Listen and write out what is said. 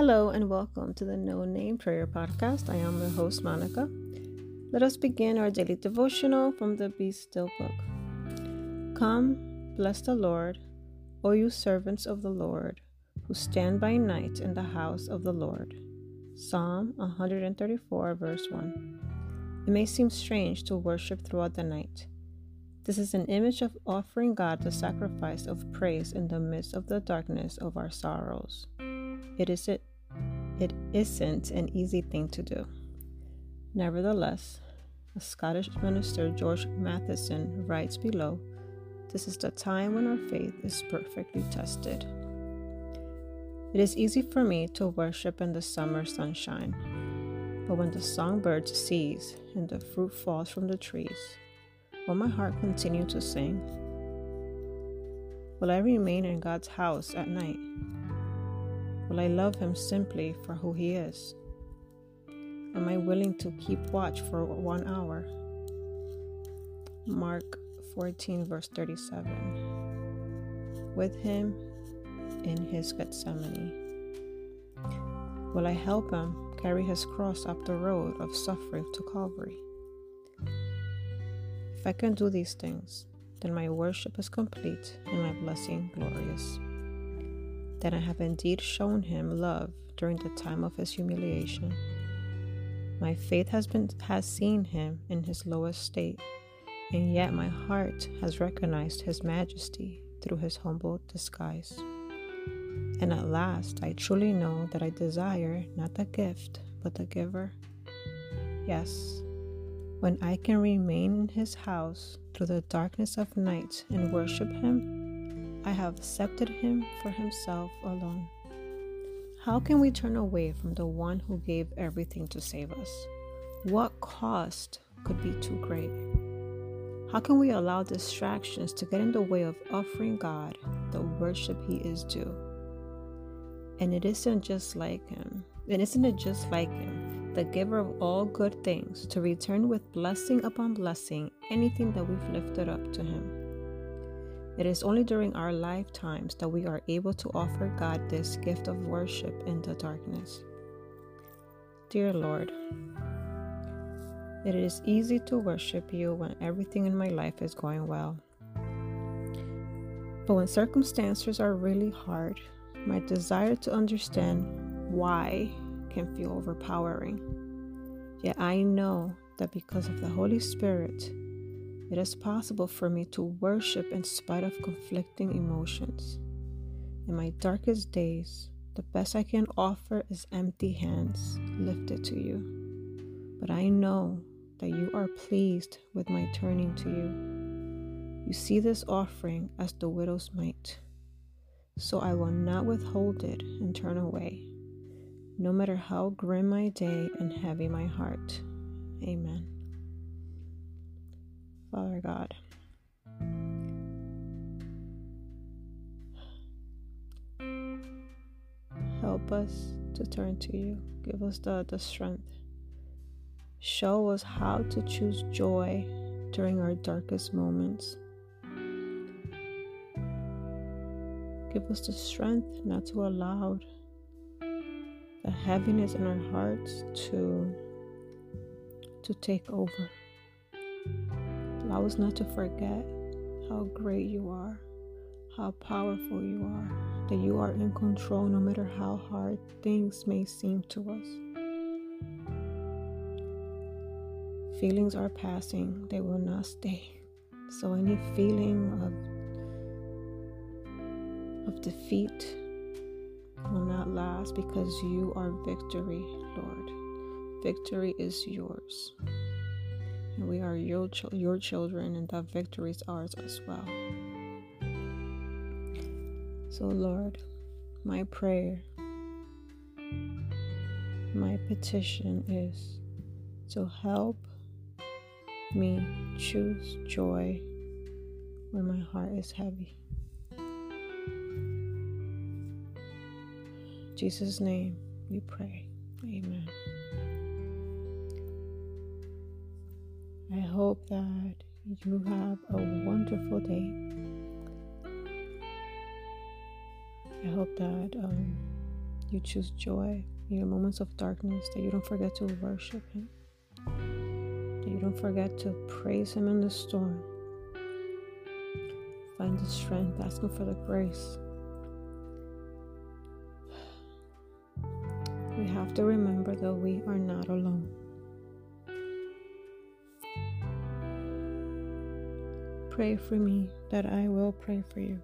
Hello and welcome to the No Name Prayer Podcast. I am your host, Monica. Let us begin our daily devotional from the Be Still book. Come, bless the Lord, O you servants of the Lord, who stand by night in the house of the Lord. Psalm 134, verse 1. It may seem strange to worship throughout the night. This is an image of offering God the sacrifice of praise in the midst of the darkness of our sorrows. It is it isn't an easy thing to do. Nevertheless, a Scottish minister, George Matheson, writes below this is the time when our faith is perfectly tested. It is easy for me to worship in the summer sunshine, but when the songbirds cease and the fruit falls from the trees, will my heart continue to sing? Will I remain in God's house at night? Will I love him simply for who he is? Am I willing to keep watch for one hour? Mark 14, verse 37. With him in his Gethsemane. Will I help him carry his cross up the road of suffering to Calvary? If I can do these things, then my worship is complete and my blessing glorious that I have indeed shown him love during the time of his humiliation. My faith has been has seen him in his lowest state, and yet my heart has recognized his majesty through his humble disguise. And at last I truly know that I desire not the gift, but the giver. Yes, when I can remain in his house through the darkness of night and worship him, I have accepted him for himself alone. How can we turn away from the one who gave everything to save us? What cost could be too great? How can we allow distractions to get in the way of offering God the worship he is due? And it isn't just like him. And isn't it just like him, the giver of all good things, to return with blessing upon blessing anything that we've lifted up to him? It is only during our lifetimes that we are able to offer God this gift of worship in the darkness. Dear Lord, it is easy to worship you when everything in my life is going well. But when circumstances are really hard, my desire to understand why can feel overpowering. Yet I know that because of the Holy Spirit, it is possible for me to worship in spite of conflicting emotions. In my darkest days, the best I can offer is empty hands lifted to you. But I know that you are pleased with my turning to you. You see this offering as the widow's mite. So I will not withhold it and turn away, no matter how grim my day and heavy my heart. Amen. Father God. Help us to turn to you. Give us the, the strength. Show us how to choose joy during our darkest moments. Give us the strength not to allow the heaviness in our hearts to to take over. Allow us not to forget how great you are, how powerful you are, that you are in control no matter how hard things may seem to us. Feelings are passing, they will not stay. So any feeling of of defeat will not last because you are victory, Lord. Victory is yours. We are your, ch- your children, and that victory is ours as well. So, Lord, my prayer, my petition is to help me choose joy when my heart is heavy. Jesus' name we pray. Amen. I hope that you have a wonderful day. I hope that um, you choose joy in your moments of darkness, that you don't forget to worship Him, that you don't forget to praise Him in the storm. Find the strength, asking for the grace. We have to remember that we are not alone. Pray for me that I will pray for you.